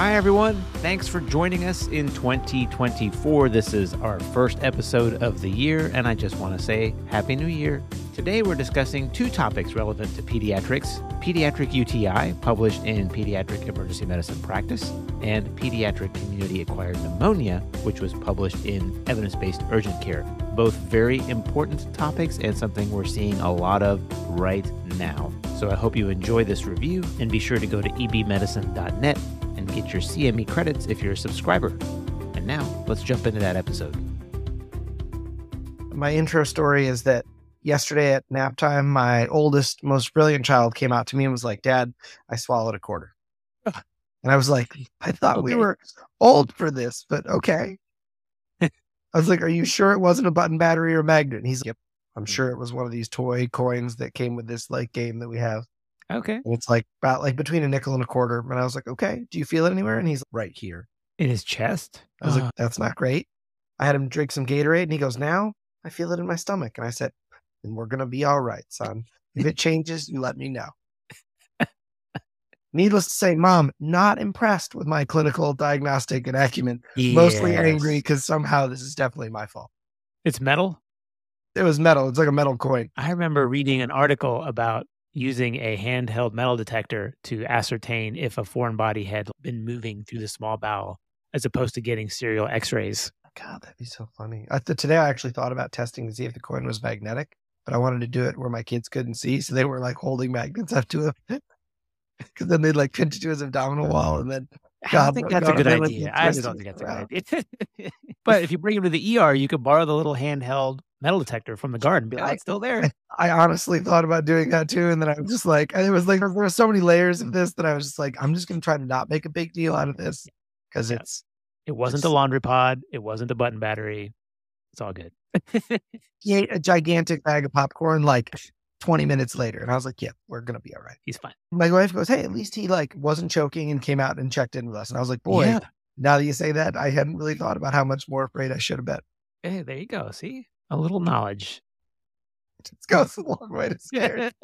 Hi, everyone. Thanks for joining us in 2024. This is our first episode of the year, and I just want to say Happy New Year. Today, we're discussing two topics relevant to pediatrics pediatric UTI, published in Pediatric Emergency Medicine Practice, and pediatric community acquired pneumonia, which was published in Evidence Based Urgent Care. Both very important topics and something we're seeing a lot of right now. So I hope you enjoy this review and be sure to go to ebmedicine.net get your CME credits if you're a subscriber. And now, let's jump into that episode. My intro story is that yesterday at nap time, my oldest, most brilliant child came out to me and was like, Dad, I swallowed a quarter. And I was like, I thought okay. we were old for this, but okay. I was like, Are you sure it wasn't a button battery or magnet? And he's like, Yep, I'm hmm. sure it was one of these toy coins that came with this like game that we have. Okay. And it's like about like between a nickel and a quarter. And I was like, okay, do you feel it anywhere? And he's right here. In his chest? I was like, ah. that's not great. I had him drink some Gatorade and he goes, now I feel it in my stomach. And I said, and we're going to be all right, son. If it changes, you let me know. Needless to say, mom, not impressed with my clinical diagnostic and acumen. Yes. Mostly angry because somehow this is definitely my fault. It's metal? It was metal. It's like a metal coin. I remember reading an article about using a handheld metal detector to ascertain if a foreign body had been moving through the small bowel as opposed to getting serial x rays. God, that'd be so funny. I th- today I actually thought about testing to see if the coin was magnetic, but I wanted to do it where my kids couldn't see. So they were like holding magnets up to him. Because then they'd like pinch it to his abdominal wall and then God, I don't think that's God, a good idea. I don't think that's a good idea. but if you bring him to the ER, you could borrow the little handheld metal detector from the guard and be like, oh, it's still there. I honestly thought about doing that too. And then I was just like, it was like, there were so many layers of this that I was just like, I'm just going to try to not make a big deal out of this because yeah. it's. It wasn't it's, a laundry pod. It wasn't a button battery. It's all good. he ate a gigantic bag of popcorn like 20 minutes later. And I was like, yeah, we're going to be all right. He's fine. My wife goes, hey, at least he like wasn't choking and came out and checked in with us. And I was like, boy, yeah. now that you say that, I hadn't really thought about how much more afraid I should have been. Hey, there you go. See, a little knowledge. It goes a long way to scare.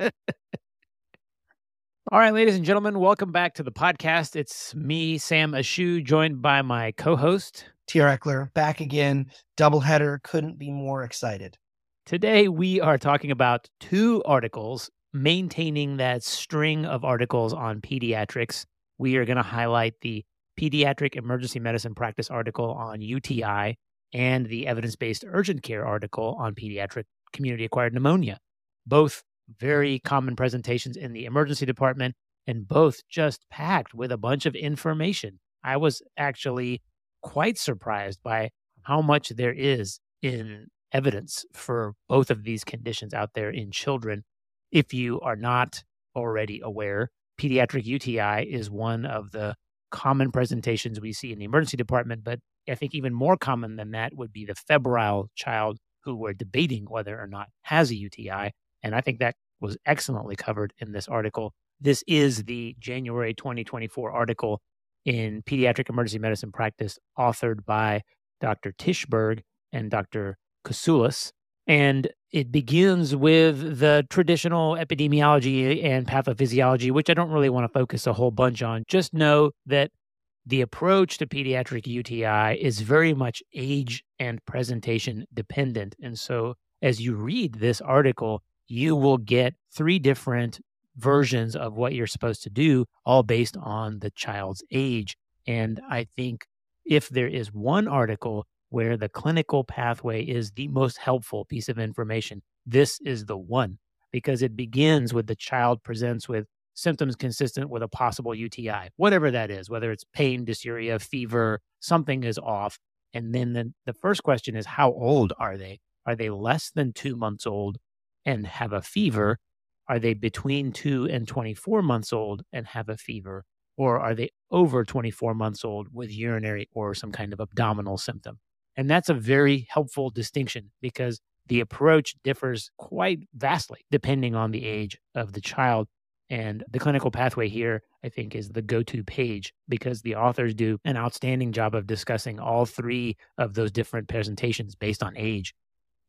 All right, ladies and gentlemen, welcome back to the podcast. It's me, Sam Ashoo, joined by my co-host, TR Eckler, back again. Doubleheader. Couldn't be more excited. Today we are talking about two articles maintaining that string of articles on pediatrics. We are going to highlight the pediatric emergency medicine practice article on UTI and the evidence based urgent care article on pediatric community acquired pneumonia. Both very common presentations in the emergency department and both just packed with a bunch of information. I was actually quite surprised by how much there is in evidence for both of these conditions out there in children. If you are not already aware, pediatric UTI is one of the common presentations we see in the emergency department, but I think even more common than that would be the febrile child who we're debating whether or not has a UTI. And I think that was excellently covered in this article. This is the January 2024 article in Pediatric Emergency Medicine Practice, authored by Dr. Tischberg and Dr. Koutsoulis. And it begins with the traditional epidemiology and pathophysiology, which I don't really want to focus a whole bunch on. Just know that the approach to pediatric UTI is very much age and presentation dependent. And so, as you read this article, you will get three different versions of what you're supposed to do, all based on the child's age. And I think if there is one article where the clinical pathway is the most helpful piece of information, this is the one because it begins with the child presents with symptoms consistent with a possible UTI, whatever that is, whether it's pain, dysuria, fever, something is off. And then the, the first question is, how old are they? Are they less than two months old and have a fever? Are they between two and 24 months old and have a fever? Or are they over 24 months old with urinary or some kind of abdominal symptom? And that's a very helpful distinction because the approach differs quite vastly depending on the age of the child. And the clinical pathway here, I think, is the go to page because the authors do an outstanding job of discussing all three of those different presentations based on age.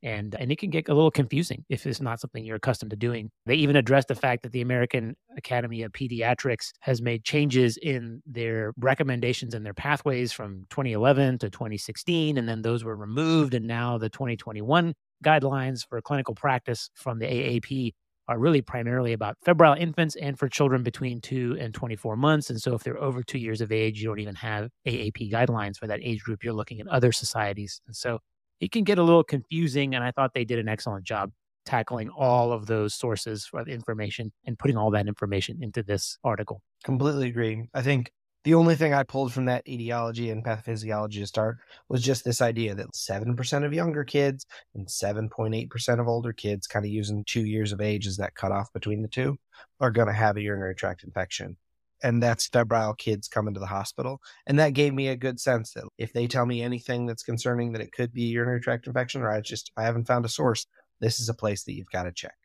And, and it can get a little confusing if it's not something you're accustomed to doing. They even address the fact that the American Academy of Pediatrics has made changes in their recommendations and their pathways from 2011 to 2016. And then those were removed. And now the 2021 guidelines for clinical practice from the AAP are really primarily about febrile infants and for children between two and 24 months. And so if they're over two years of age, you don't even have AAP guidelines for that age group. You're looking at other societies. And so it can get a little confusing. And I thought they did an excellent job tackling all of those sources of information and putting all that information into this article. Completely agree. I think the only thing I pulled from that etiology and pathophysiology to start was just this idea that 7% of younger kids and 7.8% of older kids, kind of using two years of age as that cutoff between the two, are going to have a urinary tract infection. And that's febrile kids coming to the hospital. And that gave me a good sense that if they tell me anything that's concerning that it could be urinary tract infection, or I just, I haven't found a source, this is a place that you've got to check.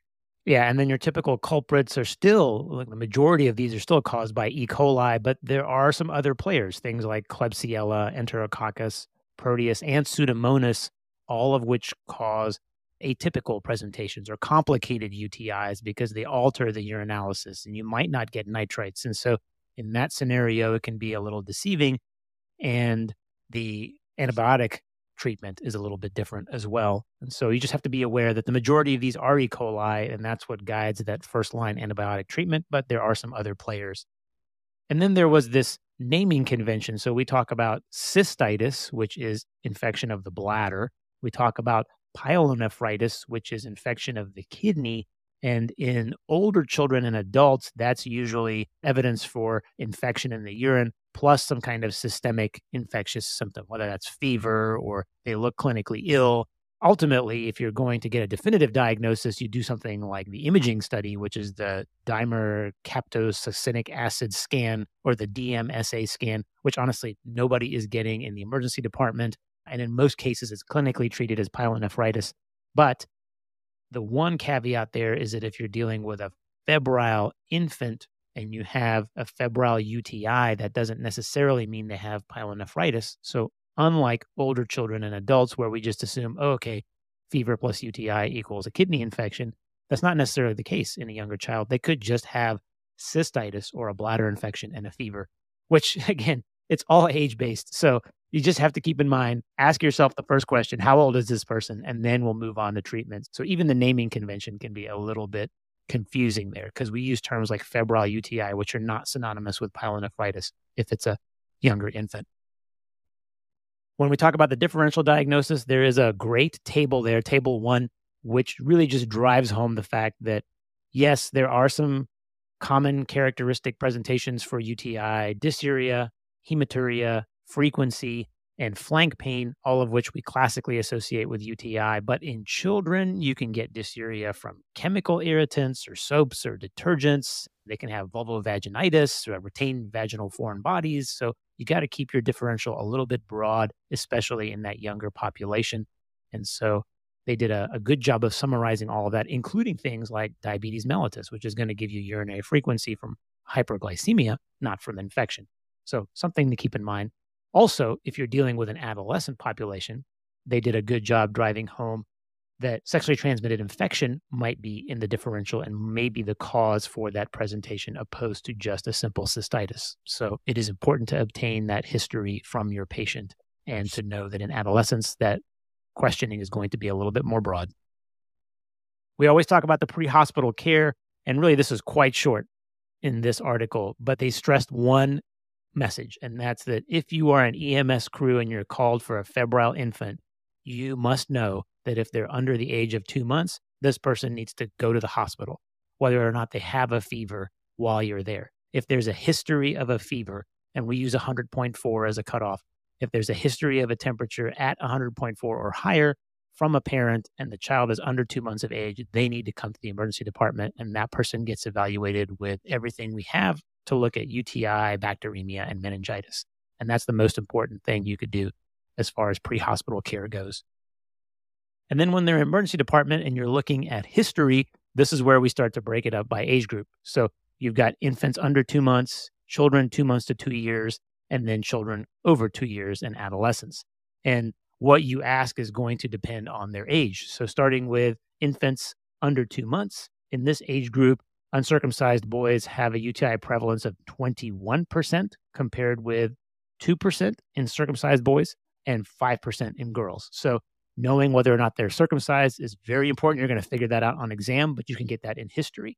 Yeah, and then your typical culprits are still like the majority of these are still caused by E. coli, but there are some other players, things like Klebsiella, Enterococcus, Proteus, and Pseudomonas, all of which cause atypical presentations or complicated UTIs because they alter the urinalysis and you might not get nitrites. And so in that scenario, it can be a little deceiving. And the antibiotic treatment is a little bit different as well. And so you just have to be aware that the majority of these are E. coli, and that's what guides that first line antibiotic treatment, but there are some other players. And then there was this naming convention. So we talk about cystitis, which is infection of the bladder. We talk about pyelonephritis, which is infection of the kidney. And in older children and adults, that's usually evidence for infection in the urine plus some kind of systemic infectious symptom, whether that's fever or they look clinically ill. Ultimately, if you're going to get a definitive diagnosis, you do something like the imaging study, which is the dimer captosuccinic acid scan or the DMSA scan, which honestly nobody is getting in the emergency department. And in most cases, it's clinically treated as pyelonephritis. But the one caveat there is that if you're dealing with a febrile infant and you have a febrile UTI, that doesn't necessarily mean they have pyelonephritis. So, unlike older children and adults, where we just assume, oh, okay, fever plus UTI equals a kidney infection, that's not necessarily the case in a younger child. They could just have cystitis or a bladder infection and a fever, which, again, it's all age based. So, you just have to keep in mind, ask yourself the first question, how old is this person? And then we'll move on to treatment. So even the naming convention can be a little bit confusing there because we use terms like febrile UTI, which are not synonymous with pyelonephritis if it's a younger infant. When we talk about the differential diagnosis, there is a great table there, table one, which really just drives home the fact that, yes, there are some common characteristic presentations for UTI, dysuria, hematuria, frequency, and flank pain, all of which we classically associate with UTI. But in children, you can get dysuria from chemical irritants or soaps or detergents. They can have vulvovaginitis or retained vaginal foreign bodies. So you got to keep your differential a little bit broad, especially in that younger population. And so they did a, a good job of summarizing all of that, including things like diabetes mellitus, which is going to give you urinary frequency from hyperglycemia, not from infection. So something to keep in mind. Also, if you're dealing with an adolescent population, they did a good job driving home that sexually transmitted infection might be in the differential and may be the cause for that presentation opposed to just a simple cystitis. So it is important to obtain that history from your patient and to know that in adolescence that questioning is going to be a little bit more broad. We always talk about the pre-hospital care and really this is quite short in this article, but they stressed one message, and that's that if you are an EMS crew and you're called for a febrile infant, you must know that if they're under the age of two months, this person needs to go to the hospital, whether or not they have a fever while you're there. If there's a history of a fever, and we use 100.4 as a cutoff, if there's a history of a temperature at 100.4 or higher from a parent and the child is under two months of age, they need to come to the emergency department and that person gets evaluated with everything we have to look at UTI, bacteremia, and meningitis. And that's the most important thing you could do as far as pre hospital care goes. And then when they're in emergency department and you're looking at history, this is where we start to break it up by age group. So you've got infants under two months, children two months to two years, and then children over two years and adolescents. And what you ask is going to depend on their age. So, starting with infants under two months, in this age group, uncircumcised boys have a UTI prevalence of 21% compared with 2% in circumcised boys and 5% in girls. So, knowing whether or not they're circumcised is very important. You're going to figure that out on exam, but you can get that in history.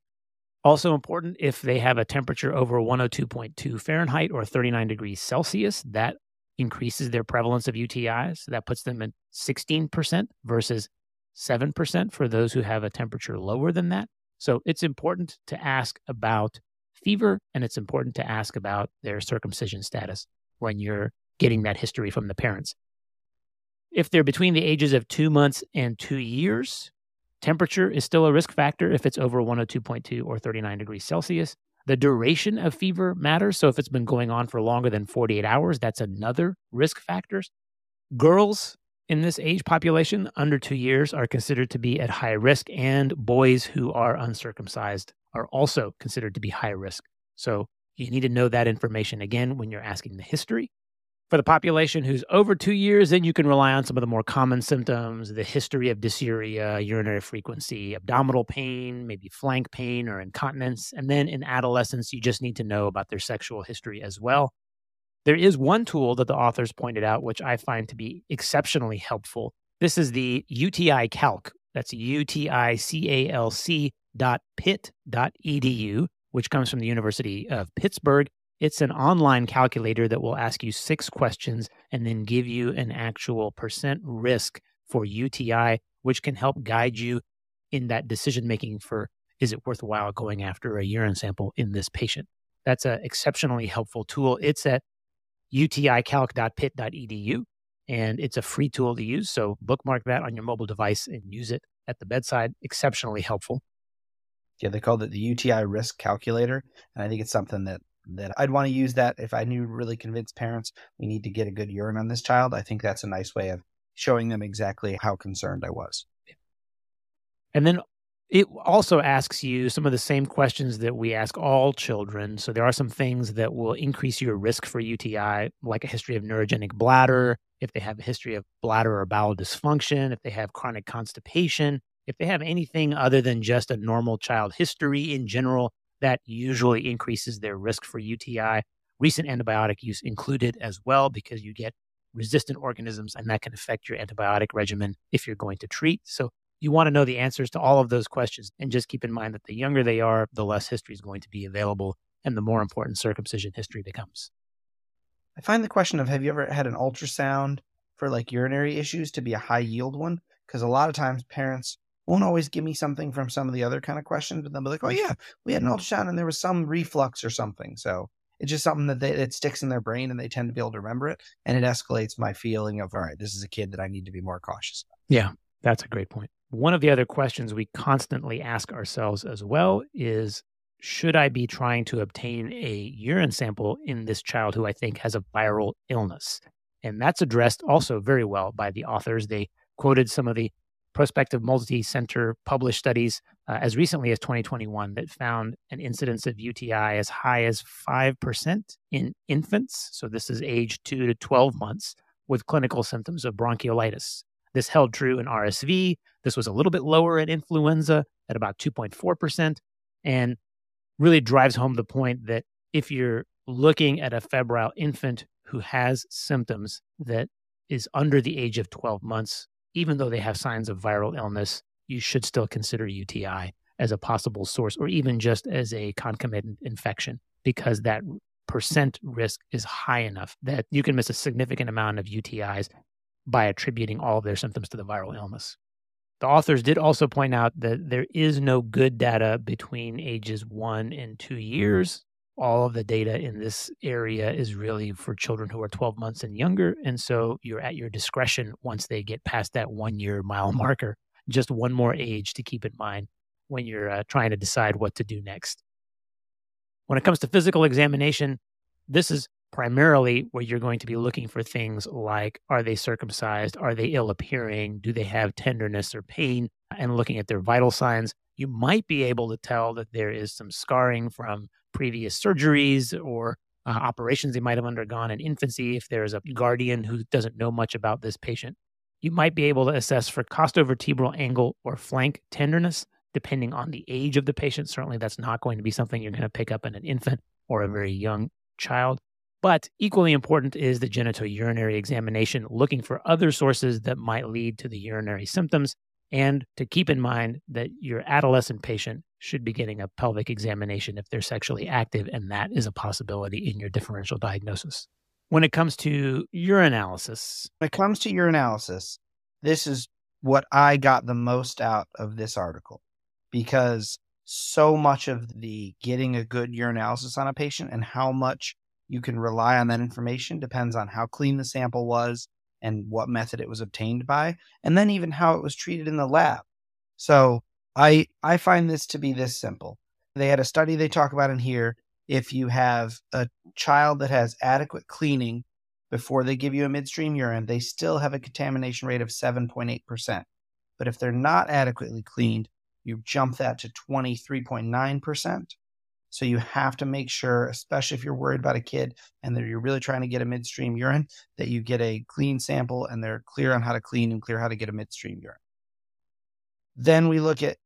Also important if they have a temperature over 102.2 Fahrenheit or 39 degrees Celsius, that increases their prevalence of UTIs. That puts them at 16% versus 7% for those who have a temperature lower than that. So it's important to ask about fever and it's important to ask about their circumcision status when you're getting that history from the parents. If they're between the ages of two months and two years, temperature is still a risk factor if it's over 102.2 or 39 degrees Celsius. The duration of fever matters. So if it's been going on for longer than 48 hours, that's another risk factor. Girls in this age population under two years are considered to be at high risk, and boys who are uncircumcised are also considered to be high risk. So you need to know that information again when you're asking the history. For the population who's over two years, then you can rely on some of the more common symptoms the history of dysuria, urinary frequency, abdominal pain, maybe flank pain or incontinence. And then in adolescence, you just need to know about their sexual history as well. There is one tool that the authors pointed out, which I find to be exceptionally helpful. This is the UTI Calc. That's UTICALC dot which comes from the University of Pittsburgh. It's an online calculator that will ask you six questions and then give you an actual percent risk for UTI, which can help guide you in that decision making for is it worthwhile going after a urine sample in this patient. That's an exceptionally helpful tool. It's at uticalc.pitt.edu, and it's a free tool to use. So bookmark that on your mobile device and use it at the bedside. Exceptionally helpful. Yeah, they called it the UTI risk calculator, and I think it's something that that I'd want to use that if I knew really convinced parents we need to get a good urine on this child. I think that's a nice way of showing them exactly how concerned I was. And then it also asks you some of the same questions that we ask all children. So there are some things that will increase your risk for UTI, like a history of neurogenic bladder, if they have a history of bladder or bowel dysfunction, if they have chronic constipation, if they have anything other than just a normal child history in general, that usually increases their risk for UTI. Recent antibiotic use included as well, because you get resistant organisms and that can affect your antibiotic regimen if you're going to treat. So you want to know the answers to all of those questions and just keep in mind that the younger they are, the less history is going to be available and the more important circumcision history becomes. I find the question of have you ever had an ultrasound for like urinary issues to be a high yield one? Because a lot of times parents won't always give me something from some of the other kind of questions, but they'll be like, oh, yeah, we had an ultrasound and there was some reflux or something. So it's just something that they, it sticks in their brain and they tend to be able to remember it. And it escalates my feeling of, all right, this is a kid that I need to be more cautious. Yeah, that's a great point. One of the other questions we constantly ask ourselves as well is should I be trying to obtain a urine sample in this child who I think has a viral illness? And that's addressed also very well by the authors. They quoted some of the prospective multi center published studies uh, as recently as 2021 that found an incidence of UTI as high as 5% in infants. So this is age 2 to 12 months with clinical symptoms of bronchiolitis. This held true in RSV. This was a little bit lower in influenza at about 2.4%, and really drives home the point that if you're looking at a febrile infant who has symptoms that is under the age of 12 months, even though they have signs of viral illness, you should still consider UTI as a possible source or even just as a concomitant infection because that percent risk is high enough that you can miss a significant amount of UTIs by attributing all of their symptoms to the viral illness. The authors did also point out that there is no good data between ages one and two years. All of the data in this area is really for children who are 12 months and younger. And so you're at your discretion once they get past that one year mile marker. Just one more age to keep in mind when you're uh, trying to decide what to do next. When it comes to physical examination, this is primarily where you're going to be looking for things like are they circumcised? Are they ill appearing? Do they have tenderness or pain? And looking at their vital signs, you might be able to tell that there is some scarring from previous surgeries or uh, operations they might have undergone in infancy if there's a guardian who doesn't know much about this patient. You might be able to assess for costovertebral angle or flank tenderness, depending on the age of the patient. Certainly, that's not going to be something you're going to pick up in an infant or a very young child. But equally important is the genitourinary examination, looking for other sources that might lead to the urinary symptoms, and to keep in mind that your adolescent patient should be getting a pelvic examination if they're sexually active, and that is a possibility in your differential diagnosis. When it comes to urinalysis, when it comes to urinalysis, this is what I got the most out of this article because so much of the getting a good urinalysis on a patient and how much you can rely on that information depends on how clean the sample was and what method it was obtained by, and then even how it was treated in the lab. So I I find this to be this simple. They had a study they talk about in here. If you have a child that has adequate cleaning before they give you a midstream urine, they still have a contamination rate of 7.8%. But if they're not adequately cleaned, you jump that to 23.9%. So you have to make sure, especially if you're worried about a kid and that you're really trying to get a midstream urine, that you get a clean sample and they're clear on how to clean and clear how to get a midstream urine. Then we look at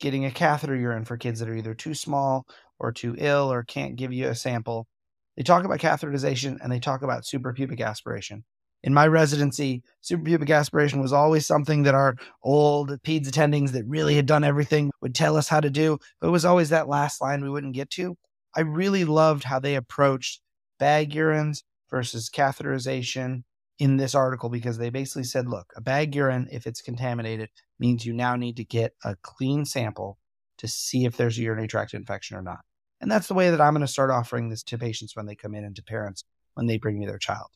getting a catheter urine for kids that are either too small or too ill or can't give you a sample. They talk about catheterization and they talk about suprapubic aspiration in my residency, suprapubic aspiration was always something that our old peds attendings that really had done everything would tell us how to do. But it was always that last line we wouldn't get to. I really loved how they approached bag urines versus catheterization in this article because they basically said, look, a bag urine, if it's contaminated, means you now need to get a clean sample to see if there's a urinary tract infection or not. And that's the way that I'm going to start offering this to patients when they come in and to parents when they bring me their child.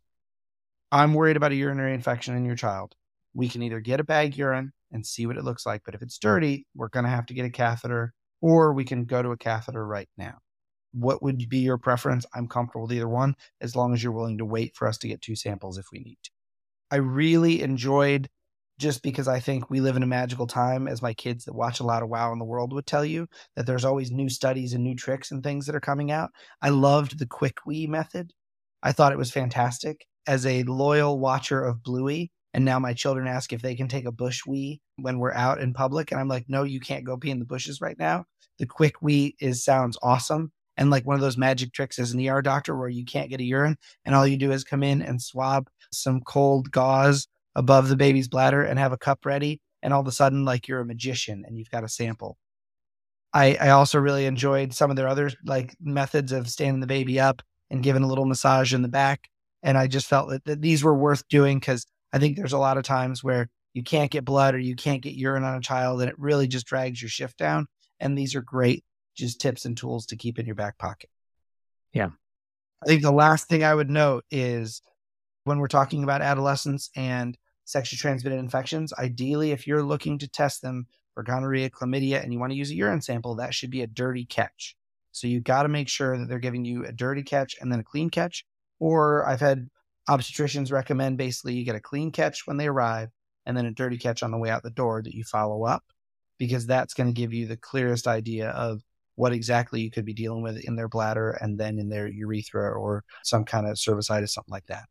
I'm worried about a urinary infection in your child. We can either get a bag urine and see what it looks like, but if it's dirty, we're going to have to get a catheter, or we can go to a catheter right now. What would be your preference? I'm comfortable with either one as long as you're willing to wait for us to get two samples if we need to. I really enjoyed just because I think we live in a magical time, as my kids that watch a lot of WoW in the world would tell you, that there's always new studies and new tricks and things that are coming out. I loved the quick wee method. I thought it was fantastic as a loyal watcher of Bluey. And now my children ask if they can take a bush wee when we're out in public. And I'm like, no, you can't go pee in the bushes right now. The quick wee is sounds awesome. And like one of those magic tricks as an ER doctor where you can't get a urine and all you do is come in and swab some cold gauze above the baby's bladder and have a cup ready. And all of a sudden, like you're a magician and you've got a sample. I, I also really enjoyed some of their other like methods of standing the baby up and giving a little massage in the back and I just felt that, that these were worth doing because I think there's a lot of times where you can't get blood or you can't get urine on a child and it really just drags your shift down. And these are great just tips and tools to keep in your back pocket. Yeah. I think the last thing I would note is when we're talking about adolescents and sexually transmitted infections, ideally, if you're looking to test them for gonorrhea, chlamydia, and you want to use a urine sample, that should be a dirty catch. So you got to make sure that they're giving you a dirty catch and then a clean catch or I've had obstetricians recommend basically you get a clean catch when they arrive and then a dirty catch on the way out the door that you follow up because that's going to give you the clearest idea of what exactly you could be dealing with in their bladder and then in their urethra or some kind of cervicitis, something like that.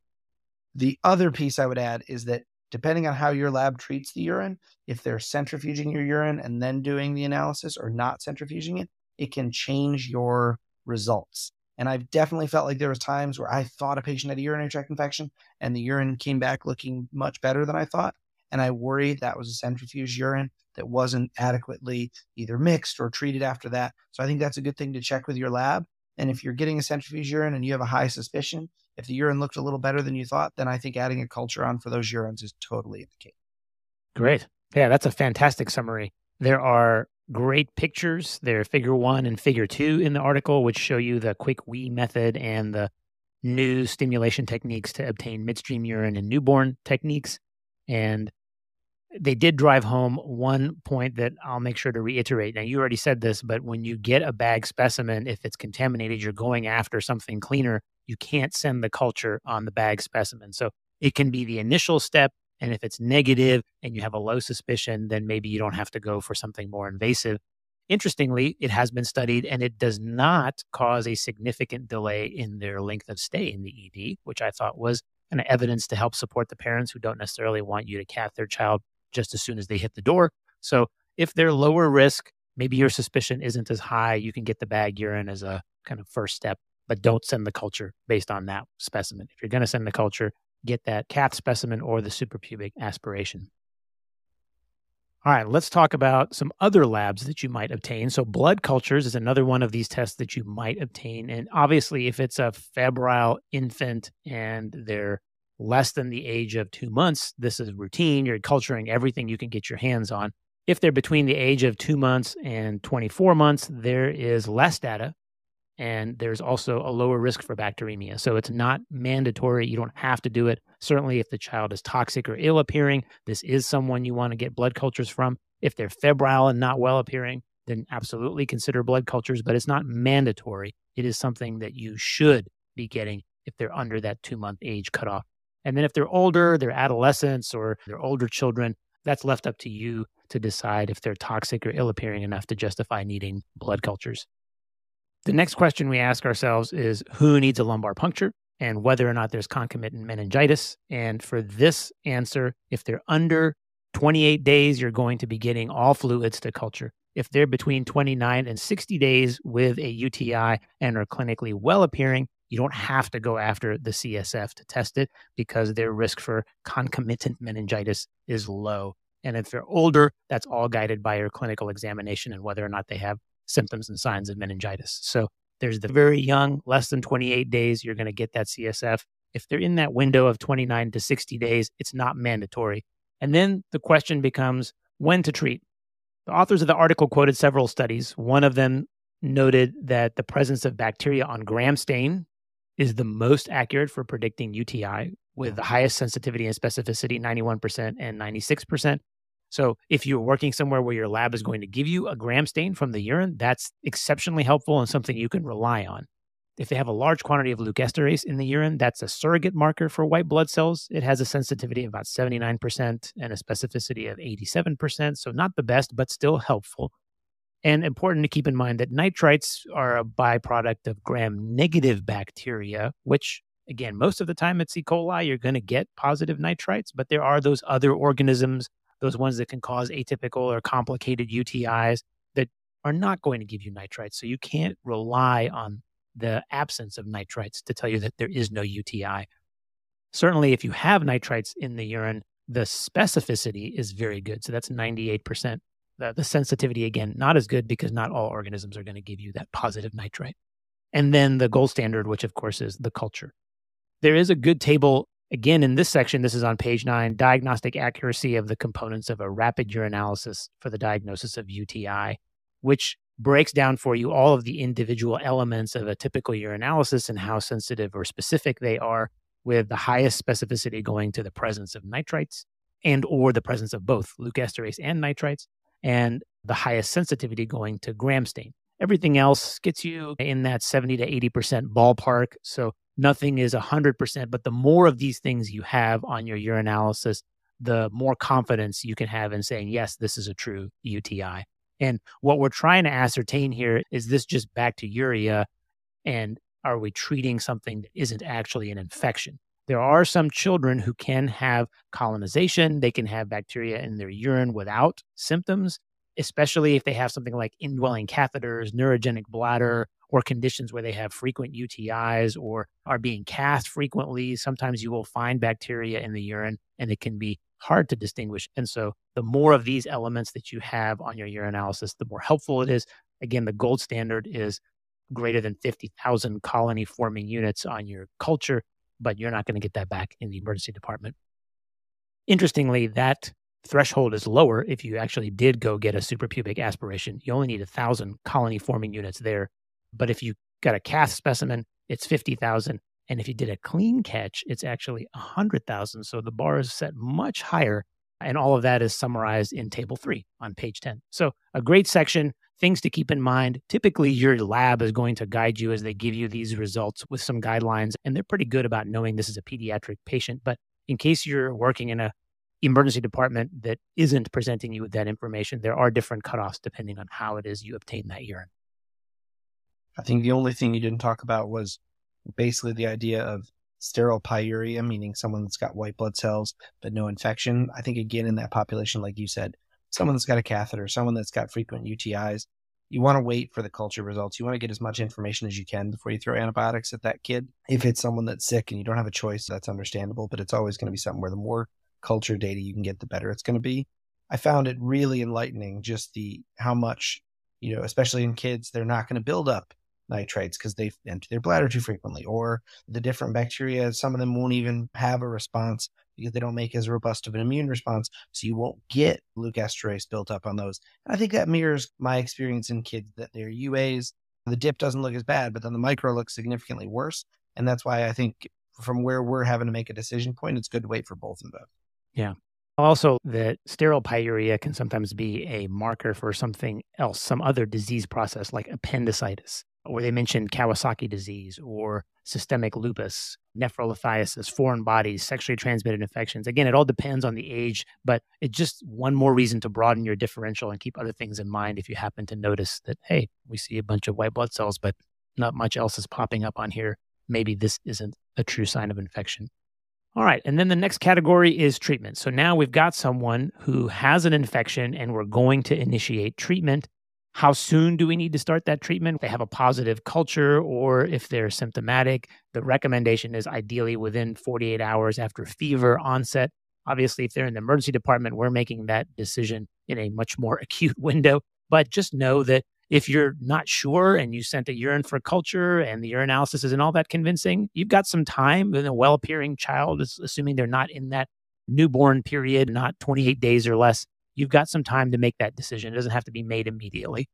The other piece I would add is that depending on how your lab treats the urine, if they're centrifuging your urine and then doing the analysis or not centrifuging it, it can change your results. And I've definitely felt like there was times where I thought a patient had a urinary tract infection and the urine came back looking much better than I thought. And I worried that was a centrifuge urine that wasn't adequately either mixed or treated after that. So I think that's a good thing to check with your lab. And if you're getting a centrifuge urine and you have a high suspicion, if the urine looked a little better than you thought, then I think adding a culture on for those urines is totally indicated. Great. Yeah, that's a fantastic summary. There are great pictures. They're figure one and figure two in the article, which show you the quick wee method and the new stimulation techniques to obtain midstream urine and newborn techniques. And they did drive home one point that I'll make sure to reiterate. Now, you already said this, but when you get a bag specimen, if it's contaminated, you're going after something cleaner. You can't send the culture on the bag specimen. So it can be the initial step and if it's negative and you have a low suspicion, then maybe you don't have to go for something more invasive. Interestingly, it has been studied and it does not cause a significant delay in their length of stay in the ED, which I thought was kind of evidence to help support the parents who don't necessarily want you to cath their child just as soon as they hit the door. So if they're lower risk, maybe your suspicion isn't as high, you can get the bag urine as a kind of first step, but don't send the culture based on that specimen. If you're going to send the culture, get that cath specimen or the suprapubic aspiration. All right, let's talk about some other labs that you might obtain. So, blood cultures is another one of these tests that you might obtain. And obviously, if it's a febrile infant and they're less than the age of two months, this is routine. You're culturing everything you can get your hands on. If they're between the age of two months and 24 months, there is less data and there's also a lower risk for bacteremia. So it's not mandatory. You don't have to do it. Certainly, if the child is toxic or ill appearing, this is someone you want to get blood cultures from. If they're febrile and not well appearing, then absolutely consider blood cultures, but it's not mandatory. It is something that you should be getting if they're under that two month age cutoff. And then if they're older, they're adolescents or they're older children, that's left up to you to decide if they're toxic or ill appearing enough to justify needing blood cultures. The next question we ask ourselves is who needs a lumbar puncture and whether or not there's concomitant meningitis. And for this answer, if they're under 28 days, you're going to be getting all fluids to culture. If they're between 29 and 60 days with a UTI and are clinically well appearing, you don't have to go after the CSF to test it because their risk for concomitant meningitis is low. And if they're older, that's all guided by your clinical examination and whether or not they have symptoms and signs of meningitis. So there's the very young, less than 28 days, you're going to get that CSF. If they're in that window of 29 to 60 days, it's not mandatory. And then the question becomes when to treat. The authors of the article quoted several studies. One of them noted that the presence of bacteria on gram stain is the most accurate for predicting UTI with the highest sensitivity and specificity, 91% and 96%. So if you're working somewhere where your lab is mm-hmm. going to give you a gram stain from the urine, that's exceptionally helpful and something you can rely on. If they have a large quantity of leukesterase in the urine, that's a surrogate marker for white blood cells. It has a sensitivity of about 79% and a specificity of 87%. So, not the best, but still helpful. And important to keep in mind that nitrites are a byproduct of gram negative bacteria, which, again, most of the time it's E. coli, you're going to get positive nitrites, but there are those other organisms those ones that can cause atypical or complicated UTIs that are not going to give you nitrites. So you can't rely on the absence of nitrites to tell you that there is no UTI. Certainly, if you have nitrites in the urine, the specificity is very good. So that's 98%. The, the sensitivity, again, not as good because not all organisms are going to give you that positive nitrite. And then the gold standard, which of course is the culture. There is a good table Again, in this section, this is on page nine diagnostic accuracy of the components of a rapid urinalysis for the diagnosis of UTI, which breaks down for you all of the individual elements of a typical urinalysis and how sensitive or specific they are, with the highest specificity going to the presence of nitrites and or the presence of both leukesterase and nitrites, and the highest sensitivity going to gram stain. Everything else gets you in that 70 to 80% ballpark. So nothing is 100%, but the more of these things you have on your urinalysis, the more confidence you can have in saying, yes, this is a true UTI. And what we're trying to ascertain here is this just bacteriuria? And are we treating something that isn't actually an infection? There are some children who can have colonization, they can have bacteria in their urine without symptoms, especially if they have something like indwelling catheters, neurogenic bladder, or conditions where they have frequent UTIs or are being cathed frequently. Sometimes you will find bacteria in the urine and it can be hard to distinguish. And so the more of these elements that you have on your urinalysis, the more helpful it is. Again, the gold standard is greater than 50,000 colony forming units on your culture, but you're not going to get that back in the emergency department. Interestingly, that threshold is lower if you actually did go get a suprapubic aspiration. You only need a thousand colony forming units there but if you got a cath specimen, it's 50,000. And if you did a clean catch, it's actually 100,000. So the bar is set much higher. And all of that is summarized in table three on page 10. So a great section, things to keep in mind. Typically, your lab is going to guide you as they give you these results with some guidelines. And they're pretty good about knowing this is a pediatric patient. But in case you're working in a emergency department that isn't presenting you with that information, there are different cutoffs depending on how it is you obtain that urine. I think the only thing you didn't talk about was basically the idea of sterile pyuria, meaning someone that's got white blood cells but no infection. I think, again, in that population, like you said, someone that's got a catheter, someone that's got frequent UTIs, you want to wait for the culture results. You want to get as much information as you can before you throw antibiotics at that kid. If it's someone that's sick and you don't have a choice, that's understandable, but it's always going to be something where the more culture data you can get, the better it's going to be. I found it really enlightening just the how much, you know, especially in kids, they're not going to build up nitrates because they empty their bladder too frequently, or the different bacteria, some of them won't even have a response because they don't make as robust of an immune response. So you won't get leukoesterase built up on those. And I think that mirrors my experience in kids that their UAs, the dip doesn't look as bad, but then the micro looks significantly worse. And that's why I think from where we're having to make a decision point, it's good to wait for both of them. Yeah. Also, the sterile pyuria can sometimes be a marker for something else, some other disease process like appendicitis or they mentioned Kawasaki disease or systemic lupus, nephrolithiasis, foreign bodies, sexually transmitted infections. Again, it all depends on the age, but it's just one more reason to broaden your differential and keep other things in mind if you happen to notice that, hey, we see a bunch of white blood cells, but not much else is popping up on here. Maybe this isn't a true sign of infection. All right. And then the next category is treatment. So now we've got someone who has an infection and we're going to initiate treatment. How soon do we need to start that treatment? If they have a positive culture or if they're symptomatic, the recommendation is ideally within 48 hours after fever onset. Obviously, if they're in the emergency department, we're making that decision in a much more acute window. But just know that if you're not sure and you sent a urine for culture and the urinalysis isn't all that convincing, you've got some time. And a well appearing child, assuming they're not in that newborn period, not 28 days or less, you've got some time to make that decision. It doesn't have to be made immediately.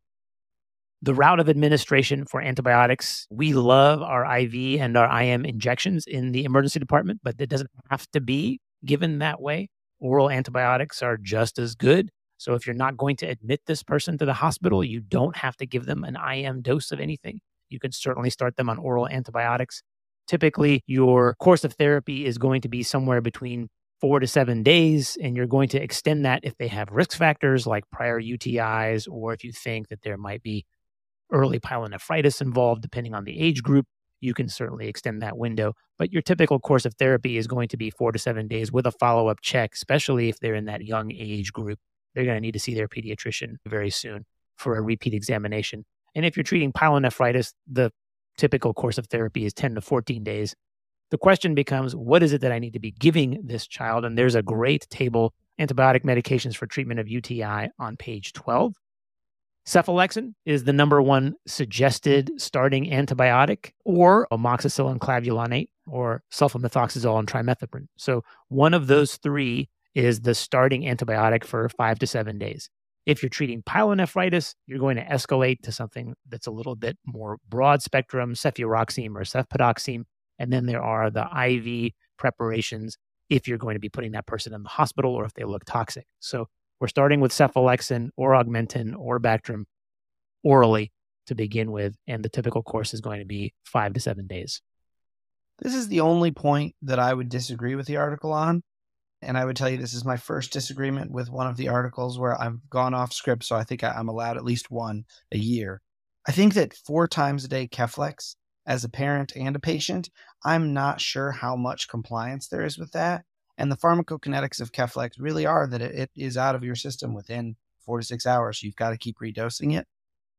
The route of administration for antibiotics, we love our IV and our IM injections in the emergency department, but it doesn't have to be given that way. Oral antibiotics are just as good. So if you're not going to admit this person to the hospital, you don't have to give them an IM dose of anything. You can certainly start them on oral antibiotics. Typically, your course of therapy is going to be somewhere between four to seven days, and you're going to extend that if they have risk factors like prior UTIs, or if you think that there might be early pyelonephritis involved, depending on the age group, you can certainly extend that window. But your typical course of therapy is going to be four to seven days with a follow up check, especially if they're in that young age group. They're going to need to see their pediatrician very soon for a repeat examination. And if you're treating pyelonephritis, the typical course of therapy is 10 to 14 days the question becomes what is it that I need to be giving this child? And there's a great table, antibiotic medications for treatment of UTI on page 12. Cephalexin is the number one suggested starting antibiotic, or amoxicillin clavulanate, or sulfamethoxazole and trimethoprim. So one of those three is the starting antibiotic for five to seven days. If you're treating pyelonephritis, you're going to escalate to something that's a little bit more broad spectrum, cefuroxime or cefpodoxime, and then there are the IV preparations if you're going to be putting that person in the hospital or if they look toxic. So we're starting with cephalexin or augmentin or Bactrim orally to begin with. And the typical course is going to be five to seven days. This is the only point that I would disagree with the article on. And I would tell you this is my first disagreement with one of the articles where I've gone off script. So I think I'm allowed at least one a year. I think that four times a day Keflex as a parent and a patient, I'm not sure how much compliance there is with that. And the pharmacokinetics of Keflex really are that it, is out of your system within four to six hours. You've got to keep redosing it.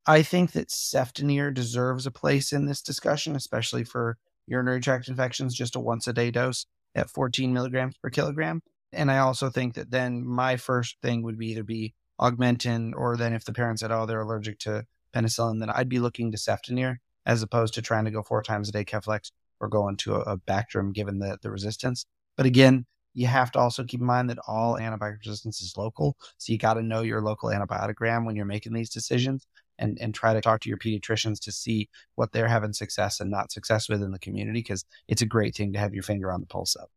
I think that cefdinir deserves a place in this discussion, especially for urinary tract infections, just a once a day dose at 14 milligrams per kilogram. And I also think that then my first thing would be either be augmentin, or then if the parent said, oh, they're allergic to penicillin, then I'd be looking to cefdinir as opposed to trying to go four times a day Keflex or go into a, a Bactrim given the, the resistance. But again, you have to also keep in mind that all antibiotic resistance is local. So you got to know your local antibiotogram when you're making these decisions and, and try to talk to your pediatricians to see what they're having success and not success with in the community because it's a great thing to have your finger on the pulse of.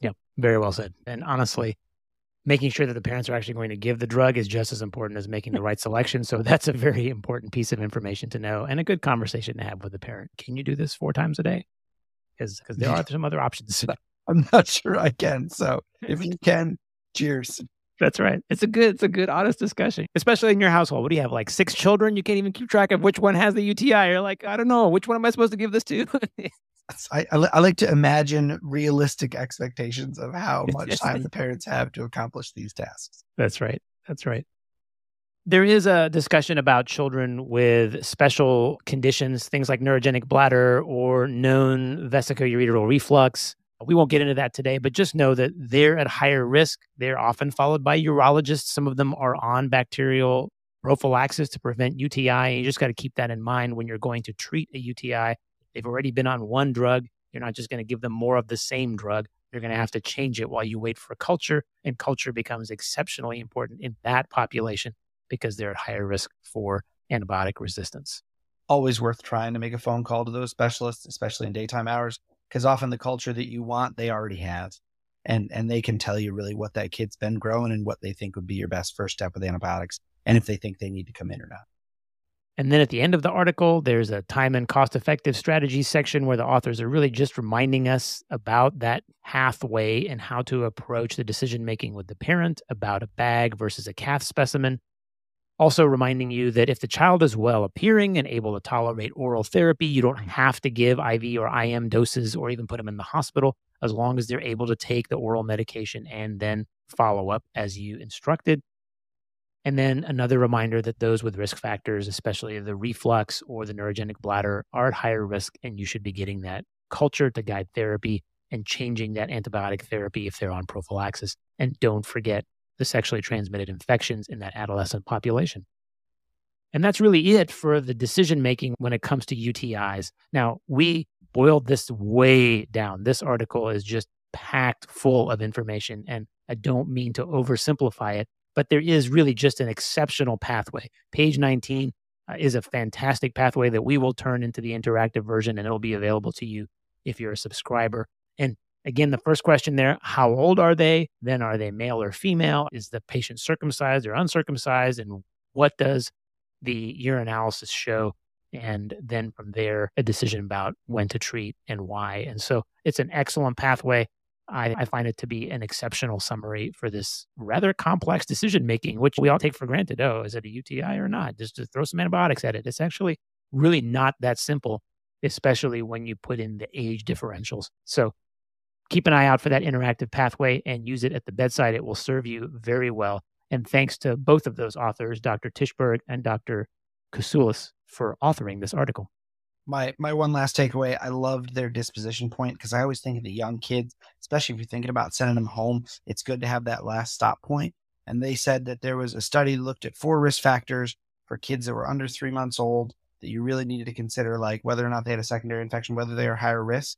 Yeah, very well said. And honestly, making sure that the parents are actually going to give the drug is just as important as making the right selection. So that's a very important piece of information to know and a good conversation to have with the parent. Can you do this four times a day? Because there are some other options. I'm not sure I can. So if you can, cheers. That's right. It's a good, it's a good, honest discussion, especially in your household. What do you have? Like six children? You can't even keep track of which one has the UTI. You're like, I don't know. Which one am I supposed to give this to? I, I, like to imagine realistic expectations of how much time the parents have to accomplish these tasks. That's right. That's right. There is a discussion about children with special conditions, things like neurogenic bladder or known vesicoureteral reflux. We won't get into that today, but just know that they're at higher risk. They're often followed by urologists. Some of them are on bacterial prophylaxis to prevent UTI. You just got to keep that in mind when you're going to treat a UTI. They've already been on one drug. You're not just going to give them more of the same drug. You're going to have to change it while you wait for culture, and culture becomes exceptionally important in that population because they're at higher risk for antibiotic resistance. Always worth trying to make a phone call to those specialists, especially in daytime hours, because often the culture that you want, they already have. And, and they can tell you really what that kid's been growing and what they think would be your best first step with antibiotics and if they think they need to come in or not. And then at the end of the article, there's a time and cost effective strategy section where the authors are really just reminding us about that pathway and how to approach the decision making with the parent about a bag versus a cath specimen. Also, reminding you that if the child is well appearing and able to tolerate oral therapy, you don't have to give IV or IM doses or even put them in the hospital as long as they're able to take the oral medication and then follow up as you instructed. And then another reminder that those with risk factors, especially the reflux or the neurogenic bladder, are at higher risk, and you should be getting that culture to guide therapy and changing that antibiotic therapy if they're on prophylaxis. And don't forget the sexually transmitted infections in that adolescent population. And that's really it for the decision making when it comes to UTIs. Now, we boiled this way down. This article is just packed full of information, and I don't mean to oversimplify it, but there is really just an exceptional pathway. Page 19 uh, is a fantastic pathway that we will turn into the interactive version and it'll be available to you if you're a subscriber. And again, the first question there how old are they? Then are they male or female? Is the patient circumcised or uncircumcised? And what does the urinalysis show? And then from there, a decision about when to treat and why. And so it's an excellent pathway. I, I, find it to be an exceptional summary for this rather complex decision making, which we all take for granted. Oh, is it a UTI or not? Just to throw some antibiotics at it. It's actually really not that simple, especially when you put in the age differentials. So keep an eye out for that interactive pathway and use it at the bedside. It will serve you very well. And thanks to both of those authors, Dr. Tischberg and Dr. Kousoulis, for authoring this article my my one last takeaway i loved their disposition point because i always think of the young kids especially if you're thinking about sending them home it's good to have that last stop point. And they said that there was a study looked at four risk factors for kids that were under three months old that you really needed to consider like whether or not they had a secondary infection whether they are higher risk.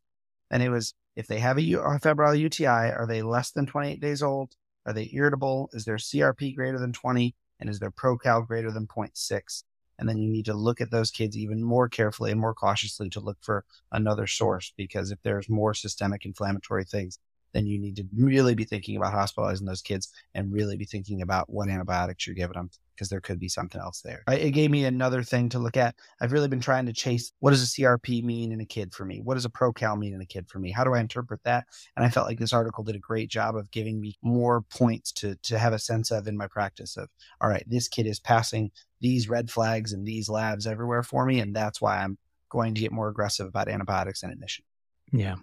And it was if they have a, a febrile uti are they less than 28 days old? Are they irritable? Is their crp greater than 20 and is their procal greater than 0.6 and then you need to look at those kids even more carefully and more cautiously to look for another source because if there's more systemic inflammatory things, then you need to really be thinking about hospitalizing those kids and really be thinking about what antibiotics you're giving them because there could be something else there. It gave me another thing to look at. I've really been trying to chase what does a CRP mean in a kid for me? What does a ProCal mean in a kid for me? How do I interpret that? And I felt like this article did a great job of giving me more points to to have a sense of in my practice of all right, this kid is passing these red flags and these labs everywhere for me and that's why I'm going to get more aggressive about antibiotics and admission. Yeah.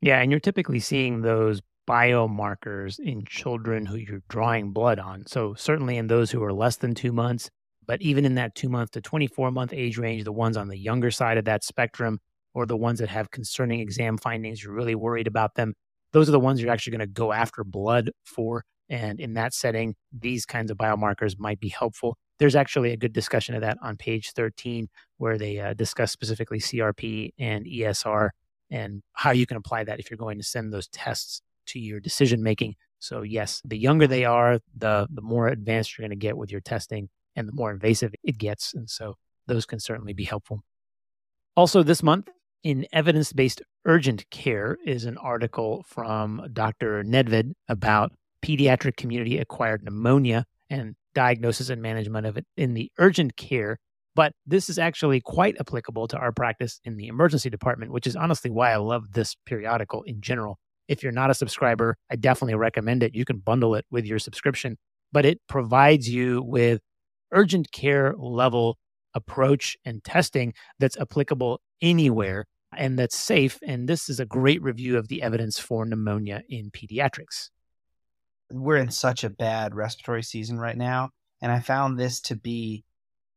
Yeah, and you're typically seeing those biomarkers in children who you're drawing blood on. So, certainly in those who are less than two months, but even in that two month to 24 month age range, the ones on the younger side of that spectrum, or the ones that have concerning exam findings, you're really worried about them. Those are the ones you're actually going to go after blood for. And in that setting, these kinds of biomarkers might be helpful. There's actually a good discussion of that on page 13, where they uh, discuss specifically CRP and ESR and how you can apply that if you're going to send those tests to your decision making. So yes, the younger they are, the the more advanced you're going to get with your testing and the more invasive it gets. And so those can certainly be helpful. Also this month in evidence-based urgent care is an article from Dr. Nedved about pediatric community acquired pneumonia and diagnosis and management of it in the urgent care. But this is actually quite applicable to our practice in the emergency department, which is honestly why I love this periodical in general. If you're not a subscriber, I definitely recommend it. You can bundle it with your subscription, but it provides you with urgent care level approach and testing that's applicable anywhere. and that's safe. And this is a great review of the evidence for pneumonia in pediatrics. We're in such a bad respiratory season right now. And I found this to be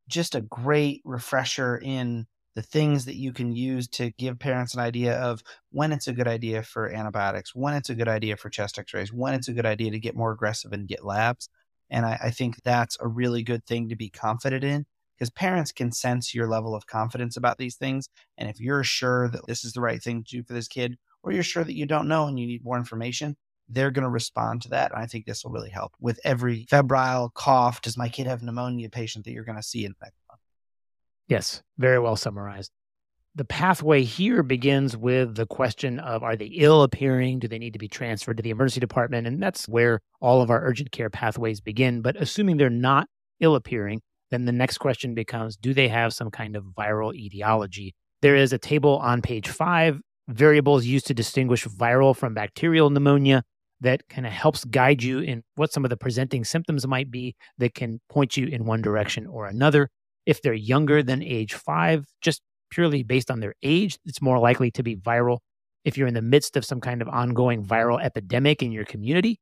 just a great refresher in the things that you can use to give parents an idea of when it's a good idea for antibiotics, when it's a good idea for chest x rays, when it's a good idea to get more aggressive and get labs. And I, I think that's a really good thing to be confident in because parents can sense your level of confidence about these things. And if you're sure that this is the right thing to do for this kid, or you're sure that you don't know and you need more information, they're going to respond to that. And I think this will really help with every febrile cough. Does my kid have pneumonia patient that you're going to see in month? Yes, very well summarized. The pathway here begins with the question of are they ill appearing? Do they need to be transferred to the emergency department? And that's where all of our urgent care pathways begin. But assuming they're not ill appearing, then the next question becomes do they have some kind of viral etiology? There is a table on page five, variables used to distinguish viral from bacterial pneumonia that kind of helps guide you in what some of the presenting symptoms might be that can point you in one direction or another. If they're younger than age five, just purely based on their age, it's more likely to be viral. If you're in the midst of some kind of ongoing viral epidemic in your community,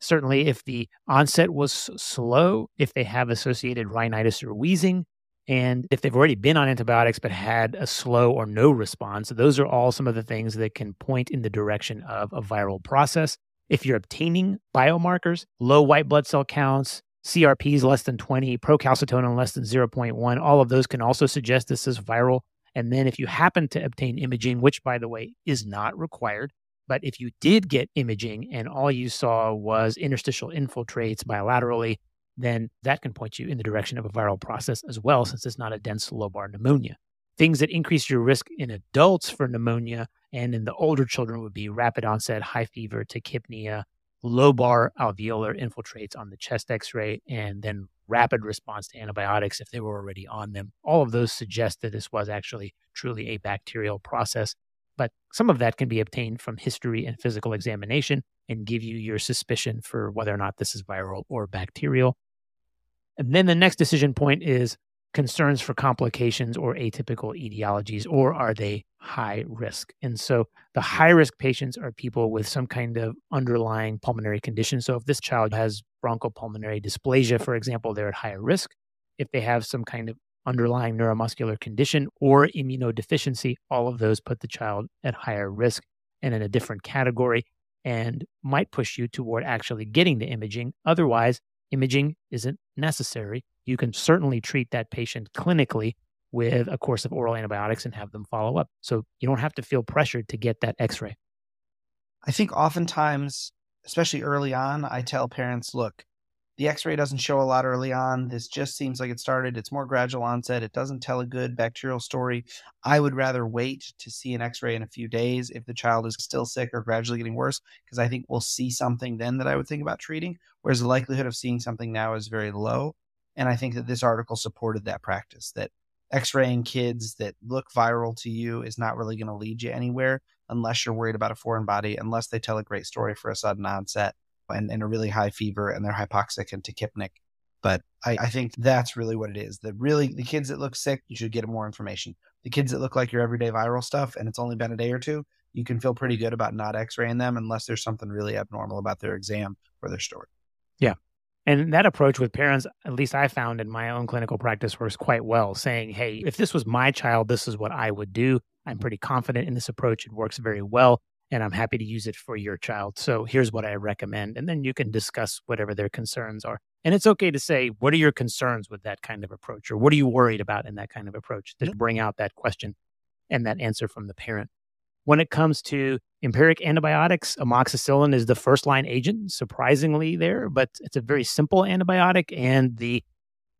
Certainly, if the onset was slow, if they have associated rhinitis or wheezing, and if they've already been on antibiotics but had a slow or no response, those are all some of the things that can point in the direction of a viral process. If you're obtaining biomarkers, low white blood cell counts, CRPs less than 20, procalcitonin less than 0.1, all of those can also suggest this is viral. And then if you happen to obtain imaging, which by the way is not required, but if you did get imaging and all you saw was interstitial infiltrates bilaterally, then that can point you in the direction of a viral process as well, since it's not a dense lobar pneumonia. Things that increase your risk in adults for pneumonia and in the older children would be rapid onset high fever, tachypnea, lobar alveolar infiltrates on the chest x ray, and then rapid response to antibiotics if they were already on them. All of those suggest that this was actually truly a bacterial process but some of that can be obtained from history and physical examination and give you your suspicion for whether or not this is viral or bacterial. And then the next decision point is concerns for complications or atypical etiologies, or are they high risk? And so the mm-hmm. high risk patients are people with some kind of underlying pulmonary condition. So if this child has bronchopulmonary dysplasia, for example, they're at higher risk. If they have some kind of underlying neuromuscular condition or immunodeficiency, all of those put the child at higher risk and in a different category and might push you toward actually getting the imaging. Otherwise, imaging isn't necessary. You can certainly treat that patient clinically with a course of oral antibiotics and have them follow up. So you don't have to feel pressured to get that x ray. I think oftentimes, especially early on, I tell parents look, the x-ray doesn't show a lot early on this just seems like it started it's more gradual onset it doesn't tell a good bacterial story i would rather wait to see an x-ray in a few days if the child is still sick or gradually getting worse because i think we'll see something then that i would think about treating whereas the likelihood of seeing something now is very low and i think that this article supported that practice that x-raying kids that look viral to you is not really going to lead you anywhere unless you're worried about a foreign body unless they tell a great story for a sudden onset and, and a really high fever and they're hypoxic and tachypneic. But I, I think that's really what it is. That really the kids that look sick, you should get more information. The kids that look like your everyday viral stuff and it's only been a day or two, you can feel pretty good about not x-raying them unless there's something really abnormal about their exam or their story. Yeah. And that approach with parents, at least I found in my own clinical practice, works quite well, saying, hey, if this was my child, this is what I would do. I'm pretty confident in this approach. It works very well and I'm happy to use it for your child. So here's what I recommend. And then you can discuss whatever their concerns are. And it's okay to say, what are your concerns with that kind of approach? Or what are you worried about in that kind of approach to bring out that question and that answer from the parent. When it comes to empiric antibiotics, amoxicillin is the first line agent, surprisingly, there, but it's a very simple antibiotic. And the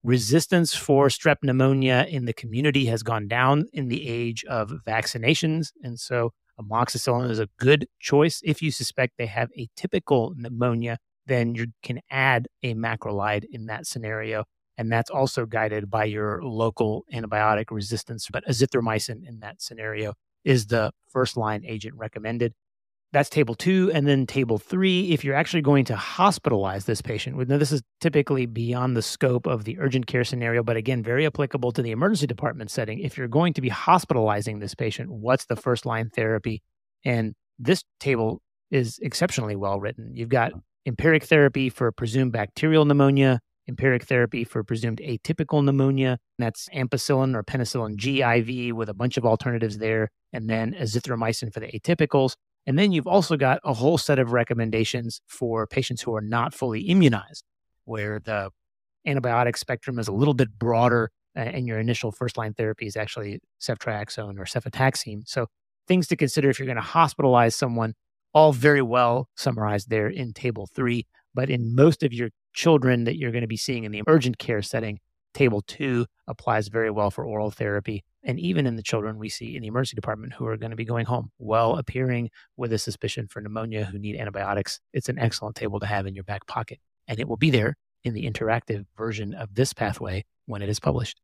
resistance for strep pneumonia in the community has gone down in the age of vaccinations. And so amoxicillin is a good choice. If you suspect they have atypical pneumonia, then you can add a macrolide in that scenario. And that's also guided by your local antibiotic resistance. But azithromycin in that scenario is the first line agent recommended. that's table two. And then table three, if you're actually going to hospitalize this patient, now this is typically beyond the scope of the urgent care scenario, but again, very applicable to the emergency department setting. If you're going to be hospitalizing this patient, what's the first line therapy? And this table is exceptionally well written. You've got empiric therapy for presumed bacterial pneumonia, empiric therapy for presumed atypical pneumonia. That's ampicillin or penicillin G IV with a bunch of alternatives there, and then azithromycin for the atypicals. And then you've also got a whole set of recommendations for patients who are not fully immunized, where the antibiotic spectrum is a little bit broader and your initial first line therapy is actually ceftriaxone or cefotaxime. So things to consider if you're going to hospitalize someone, all very well summarized there in table three. But in most of your children that you're going to be seeing in the urgent care setting, table two applies very well for oral therapy. And even in the children we see in the emergency department who are going to be going home, well appearing with a suspicion for pneumonia who need antibiotics, it's an excellent table to have in your back pocket. And it will be there in the interactive version of this pathway when it is published.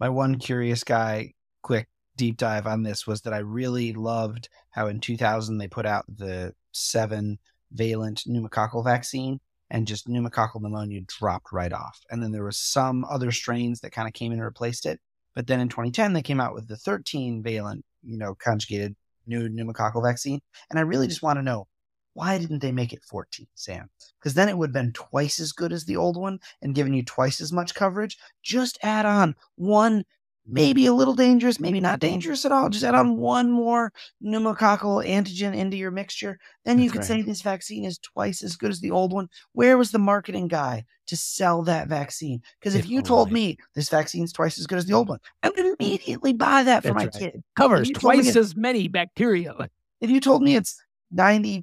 My one curious guy, quick deep dive on this was that I really loved how in 2000 they put out the seven valent pneumococcal vaccine and just pneumococcal pneumonia dropped right off. And then there was some other strains that kind of came in and replaced it. But then in 2010, they came out with the 13 valent, you know, conjugated new pneumococcal vaccine. And I really just want to know why didn't they make it 14, Sam? Because then it would have been twice as good as the old one and given you twice as much coverage. Just add on one maybe a little dangerous, maybe not dangerous at all. Just add on one more pneumococcal antigen into your mixture. Then you That's could right. say this vaccine is twice as good as the old one. Where was the marketing guy to sell that vaccine? Because if you told me this vaccine is twice as good as the old one, I would immediately buy that for That's my right. kid. Covers twice as many bacteria. If you told me it's 94%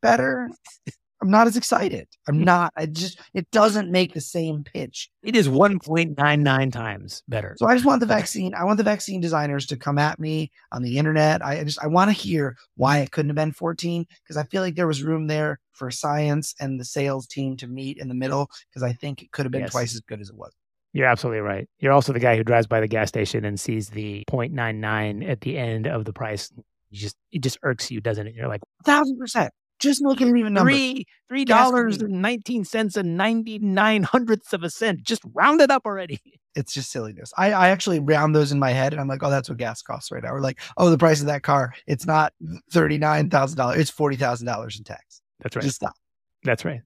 better, I'm not as excited. I'm mm. not. I just it doesn't make the same pitch. It is 1.99 times better. So I just want the vaccine. I want the vaccine designers to come at me on the internet. I just I want to hear why it couldn't have been 14 because I feel like there was room there for science and the sales team to meet in the middle because I think it could have been yes. twice as good as it was. You're absolutely right. You're also the guy who drives by the gas station and sees the 0.99 at the end of the price. You just it just irks you, doesn't it? You're like, thousand percent. Just look at even numbers. Three three dollars and nineteen cents and ninety nine hundredths of a cent. Just round it up already. It's just silliness. I, I actually round those in my head and I'm like, oh, that's what gas costs right now. We're like, oh, the price of that car, it's not thirty nine thousand dollars, it's forty thousand dollars in tax. That's right. Just stop. That's right.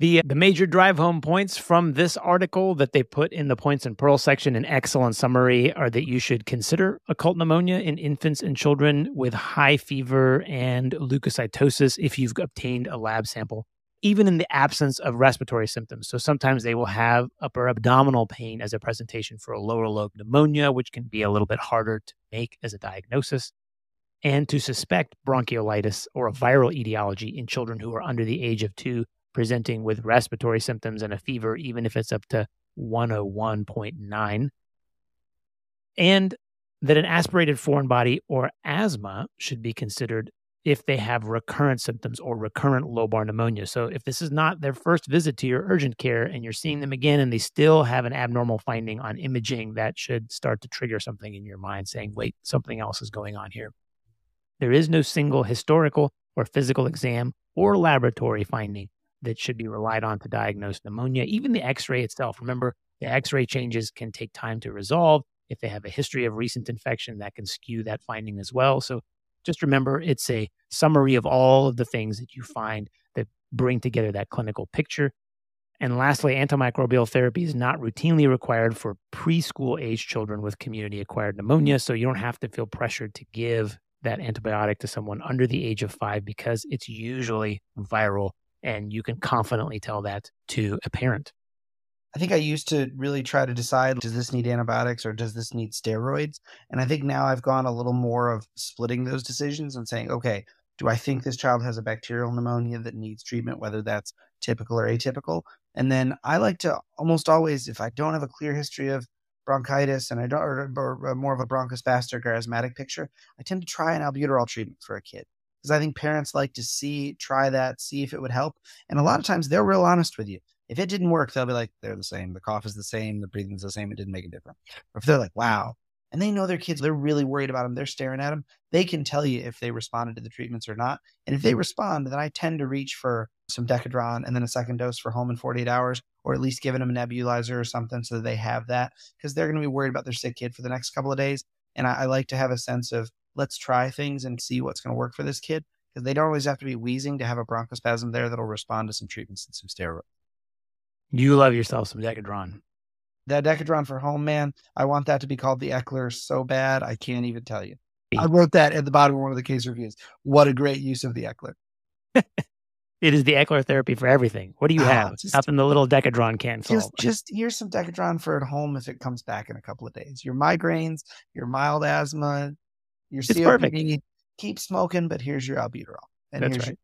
The, uh, the major drive home points from this article that they put in the points and pearl section, an excellent summary, are that you should consider occult pneumonia in infants and children with high fever and leukocytosis if you've obtained a lab sample, even in the absence of respiratory symptoms. So sometimes they will have upper abdominal pain as a presentation for a lower lobe pneumonia, which can be a little bit harder to make as a diagnosis. And to suspect bronchiolitis or a viral etiology in children who are under the age of two presenting with respiratory symptoms and a fever, even if it's up to 101.9. And that an aspirated foreign body or asthma should be considered if they have recurrent symptoms or recurrent lobar pneumonia. So, if this is not their first visit to your urgent care and you're seeing them again and they still have an abnormal finding on imaging, that should start to trigger something in your mind saying, wait, something else is going on here. There is no single historical or physical exam or laboratory finding that should be relied on to diagnose pneumonia. Even the x ray itself. Remember, the x ray changes can take time to resolve. If they have a history of recent infection, that can skew that finding as well. So just remember it's a summary of all of the things that you find that bring together that clinical picture. And lastly, antimicrobial therapy is not routinely required for preschool age children with community acquired pneumonia. So you don't have to feel pressured to give that antibiotic to someone under the age of five because it's usually viral and you can confidently tell that to a parent. I think I used to really try to decide does this need antibiotics or does this need steroids? And I think now I've gone a little more of splitting those decisions and saying, okay, do I think this child has a bacterial pneumonia that needs treatment, whether that's typical or atypical? And then I like to almost always, if I don't have a clear history of bronchitis and I don't, or, or more of a bronchospastic or asthmatic picture, I tend to try an albuterol treatment for a kid because I think parents like to see, try that, see if it would help. And a lot of times they're real honest with you. If it didn't work, they'll be like, they're the same. The cough is the same. The breathing's the same. It didn't make a difference. Or if they're like, wow, and they know their kids, they're really worried about them, they're staring at them, they can tell you if they responded to the treatments or not. And if they respond, then I tend to reach for some Decadron and then a second dose for home in 48 hours, or at least giving them a nebulizer or something so that they have that because they're going to be worried about their sick kid for the next couple of days. And I, I like to have a sense of let's try things and see what's going to work for this kid because they don't always have to be wheezing to have a bronchospasm there that'll respond to some treatments and some steroids. You love yourself some Decadron. That Decadron for home, man, I want that to be called the Eckler so bad, I can't even tell you. I wrote that at the bottom of one of the case reviews. What a great use of the Eckler. it is the Eckler therapy for everything. What do you ah, have? Just, Nothing the little Decadron can solve. Just, just here's some Decadron for at home if it comes back in a couple of days. Your migraines, your mild asthma, your it's COPD. Perfect. Keep smoking, but here's your albuterol. And That's right.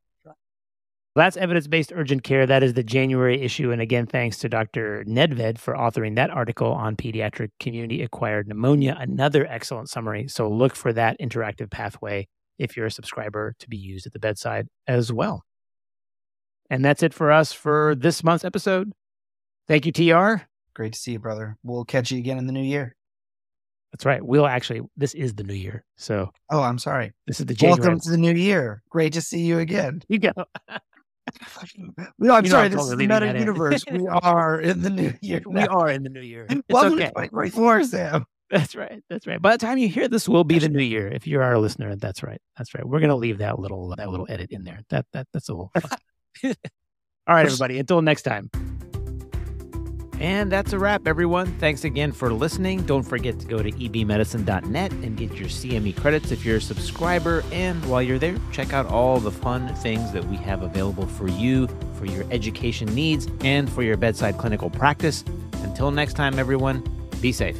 That's evidence based urgent care. That is the January issue. And again, thanks to Dr. Nedved for authoring that article on pediatric community acquired pneumonia. Another excellent summary. So look for that interactive pathway if you're a subscriber to be used at the bedside as well. And that's it for us for this month's episode. Thank you, TR. Great to see you, brother. We'll catch you again in the new year. That's right. We'll actually, this is the new year. So, oh, I'm sorry. This is the January. Welcome to the new year. Great to see you again. You go. no, I'm you sorry. This is the meta universe. we are in the new year. Now. We are in the new year. It's Welcome okay. to 2024, Sam. That's right. That's right. By the time you hear this, will be the new year. If you're our listener, that's right. That's right. We're gonna leave that little that little edit in there. That that that's a little. All right, everybody. Until next time. And that's a wrap, everyone. Thanks again for listening. Don't forget to go to ebmedicine.net and get your CME credits if you're a subscriber. And while you're there, check out all the fun things that we have available for you, for your education needs, and for your bedside clinical practice. Until next time, everyone, be safe.